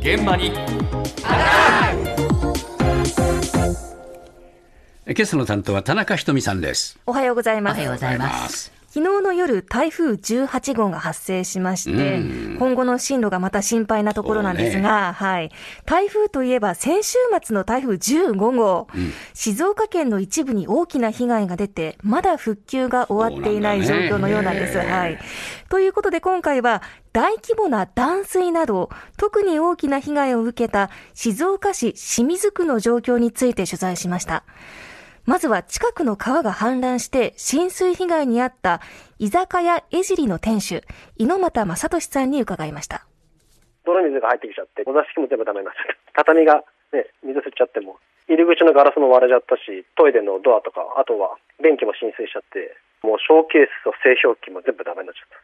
現場に今朝の担当は田中ひとみさんです。おはようございます。おはようございます。昨日の夜、台風18号が発生しまして、今後の進路がまた心配なところなんですが、はい。台風といえば先週末の台風15号、静岡県の一部に大きな被害が出て、まだ復旧が終わっていない状況のようなんです。ねはい。ということで今回は、大規模な断水など、特に大きな被害を受けた静岡市清水区の状況について取材しました。まずは近くの川が氾濫して浸水被害に遭った居酒屋江尻の店主、猪俣正俊さんに伺いました。泥水が入ってきちゃって、お座敷も全部ダメになっちゃった。畳がね、水吸っちゃっても、入り口のガラスも割れちゃったし、トイレのドアとか、あとは便器も浸水しちゃって、もうショーケースと製氷機も全部ダメになっちゃっ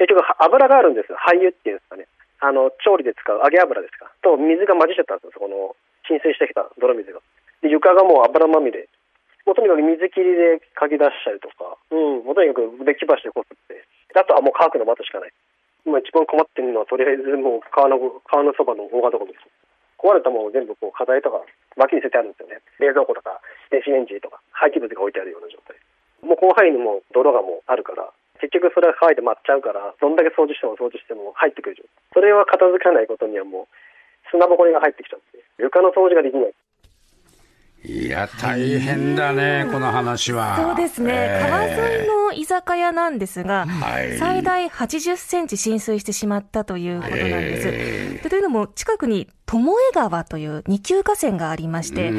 た。結局、油があるんですよ。廃油っていうんですかね。あの、調理で使う揚げ油ですか。と水が混じっちゃったんですよ。この浸水してきた泥水が。で、床がもう油まみれ。もうとにかく水切りでかき出しちゃうとか、うん、もうとにかくデッキ橋でこすって、あとはもう乾くの待つしかない。今一番困ってるのは、とりあえずもう川の、川のそばの大型ゴミです。壊れたものを全部こう課題とか脇に捨ててあるんですよね。冷蔵庫とか電子レンジとか廃棄物が置いてあるような状態。もう広範囲にも泥がもうあるから、結局それが乾いて舞っちゃうから、どんだけ掃除しても掃除しても入ってくる状態。それは片付かないことにはもう砂ぼこりが入ってきちゃって、床の掃除ができない。いや、大変だね、この話は。そうですね、えー川沿いの居酒屋なんですが、はい最大80センチ浸水してしまったということなんです。えでというのも、近くに巴川という二級河川がありまして、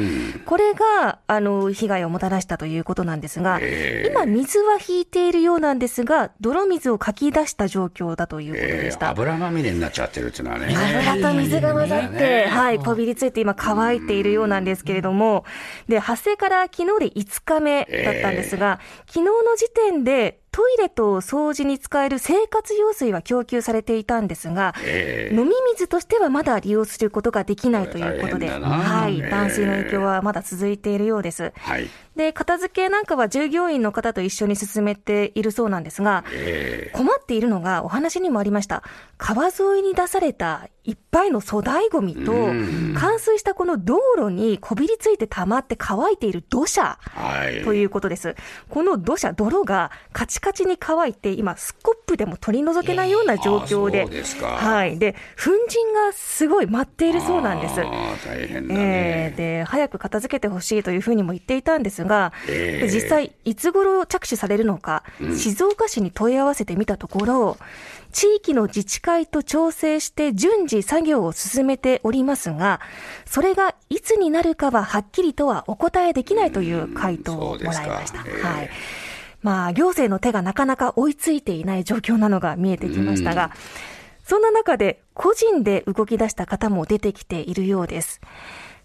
これが、あの、被害をもたらしたということなんですが、今、水は引いているようなんですが、泥水をかき出した状況だということでえーした。油まみれになっちゃってるっていうのはね。油と水が混ざって、はい、こびりついて今乾いているようなんですけれども、で、発生から昨日で5日目だったんですが、昨日の時点でトイレと掃除に使える生活用水は供給されていたんですが、えー飲み水としてはまだ利用することができないということで、はい、えー断水の影響はまだ続いているようです。はい。で、片付けなんかは従業員の方と一緒に進めているそうなんですが、え困っているのがお話にもありました。川沿いに出されたいっぱいの粗大ゴミと、冠水したこの道路にこびりついて溜まって乾いている土砂ーはい。ということです。この土砂、泥がカチに乾いて、今、スコップでも取り除けないような状況で、ではい。で、粉塵がすごい舞っているそうなんです。大変だえねー。で、早く片付けてほしいというふうにも言っていたんですが、えーで実際、いつ頃着手されるのか、静岡市に問い合わせてみたところ、地域の自治会と調整して順次作業を進めておりますが、それがいつになるかははっきりとはお答えできないという回答をもらいました。えーはい。まあ、行政の手がなかなか追いついていない状況なのが見えてきましたが、そんな中で個人で動き出した方も出てきているようです。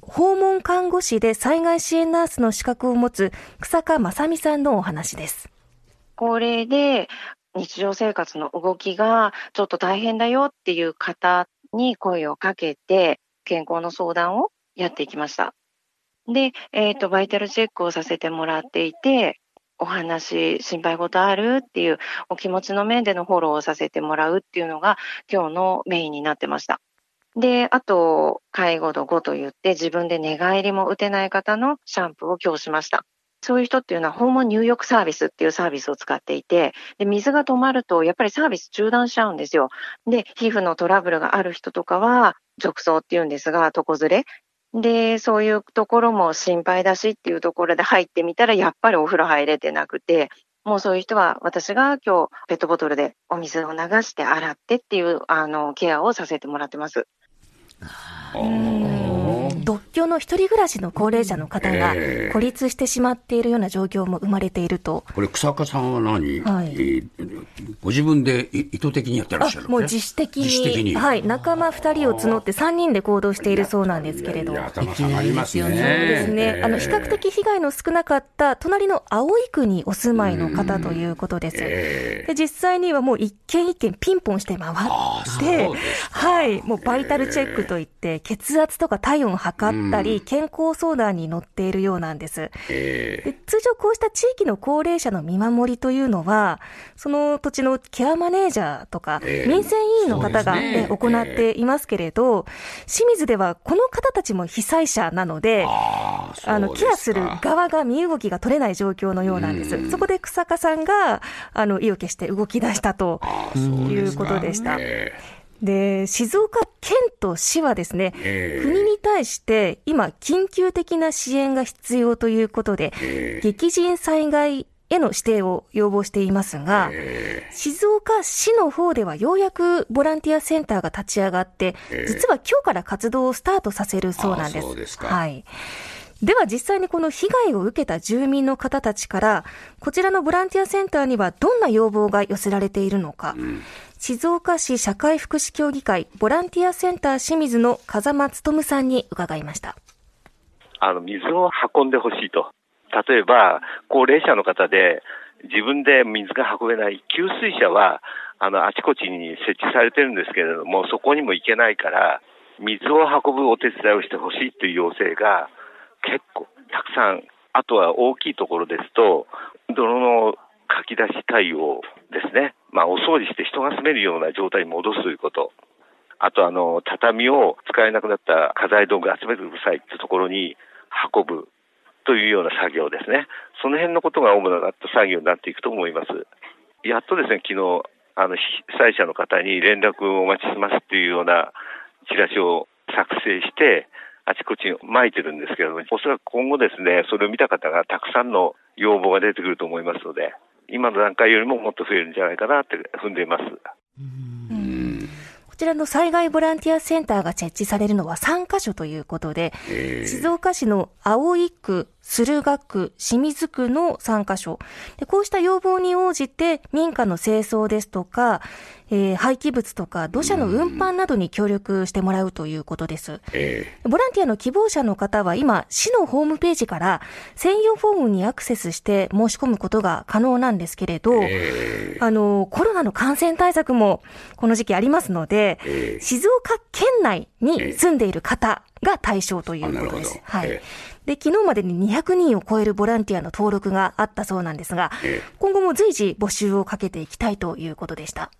訪問看護師で災害支援ナースの資格を持つ草加正美さんのお話です。高齢で日常生活の動きがちょっと大変だよっていう方に声をかけて、健康の相談をやっていきました。で、えっ、と、バイタルチェックをさせてもらっていて、お話、心配事あるっていうお気持ちの面でのフォローをさせてもらうっていうのが今日のメインになってました。で、あと、介護度5と言って自分で寝返りも打てない方のシャンプーを今日しました。そういう人っていうのは訪問入浴サービスっていうサービスを使っていて、で、水が止まるとやっぱりサービス中断しちゃうんですよ。で、皮膚のトラブルがある人とかは、褥瘡っていうんですが、床ずれ。で、そういうところも心配だしっていうところで入ってみたら、やっぱりお風呂入れてなくて、もうそういう人は私が今日ペットボトルでお水を流して洗ってっていうあのケアをさせてもらってます。独居の一人暮らしの高齢者の方がええ。孤立してしまっているような状況も生まれていると。これ、草加さんは何、はい。えーご自分でい意図的にやってらっしゃる？あもう自主的に。はい、仲間2人を募って3人で行動しているそうなんですけれど。頭下がりますね。そうですね。あの、比較的被害の少なかった隣の青い区にお住まいの方ということです。えで、実際にはもう一軒一軒ピンポンして回あってはい、もうバイタルチェックといって、血圧とか体温を測かったり、健康相談に乗っているようなんです。えで通常こうした地域の高齢者の見守りというのは、その土地のケアマネージャーとか、ええ。民生委員の方が、ね。え行っていますけれど、清水ではこの方たちも被災者なので、あの、ケアするが側が身動きが取れない状況のようなんです。うん。そこで草加さんが、あの、意を決して動き出したということでした。えで、静岡県と市はですね、ええ。国に対して今、緊急的な支援が必要ということで、え。激甚災害への指定を要望していますが、え静岡市の方ではようやくボランティアセンターが立ち上がって、ええ実は今日から活動をスタートさせるそうなんです。ですかはい。では実際にこの被害を受けた住民の方たちから、こちらのボランティアセンターにはどんな要望が寄せられているのか。静岡市社会福祉協議会ボランティアセンター清水の風間努さんに伺いました。あの、水を運んでほしいと。例えば、高齢者の方で自分で水が運べない給水車は、あの、あちこちに設置されてるんですけれども、そこにも行けないから、水を運ぶお手伝いをしてほしいという要請が結構たくさん、あとは大きいところですと、泥のかき出し対応ですね。まあ、お掃除して人が住めるような状態に戻すということ。あとあの、畳を使えなくなった家財道具集めてくださいってところに運ぶというような作業ですね。その辺のことが主な作業になっていくと思います。やっとですね、昨日、あの、被災者の方に連絡をお待ちしますっていうようなチラシを作成して、あちこちに撒いてるんですけれども、おそらく今後ですね、それを見た方がたくさんの要望が出てくると思いますので、今の段階よりももっと増えるんじゃないかなって踏んでいます。こちらの災害ボランティアセンターが設置されるのは3カ所ということで、ええ静岡市の葵区、駿河区、清水区の3カ所。でこうした要望に応じて民家の清掃ですとか、えー廃棄物とか土砂の運搬などに協力してもらうということです。えボランティアの希望者の方は今、市のホームページから専用フォームにアクセスして申し込むことが可能なんですけれど、えあの、コロナの感染対策もこの時期ありますので、ええ静岡県内に住んでいる方が対象ということです。はいえ。で、昨日までに200人を超えるボランティアの登録があったそうなんですが、ええ今後も随時募集をかけていきたいということでした。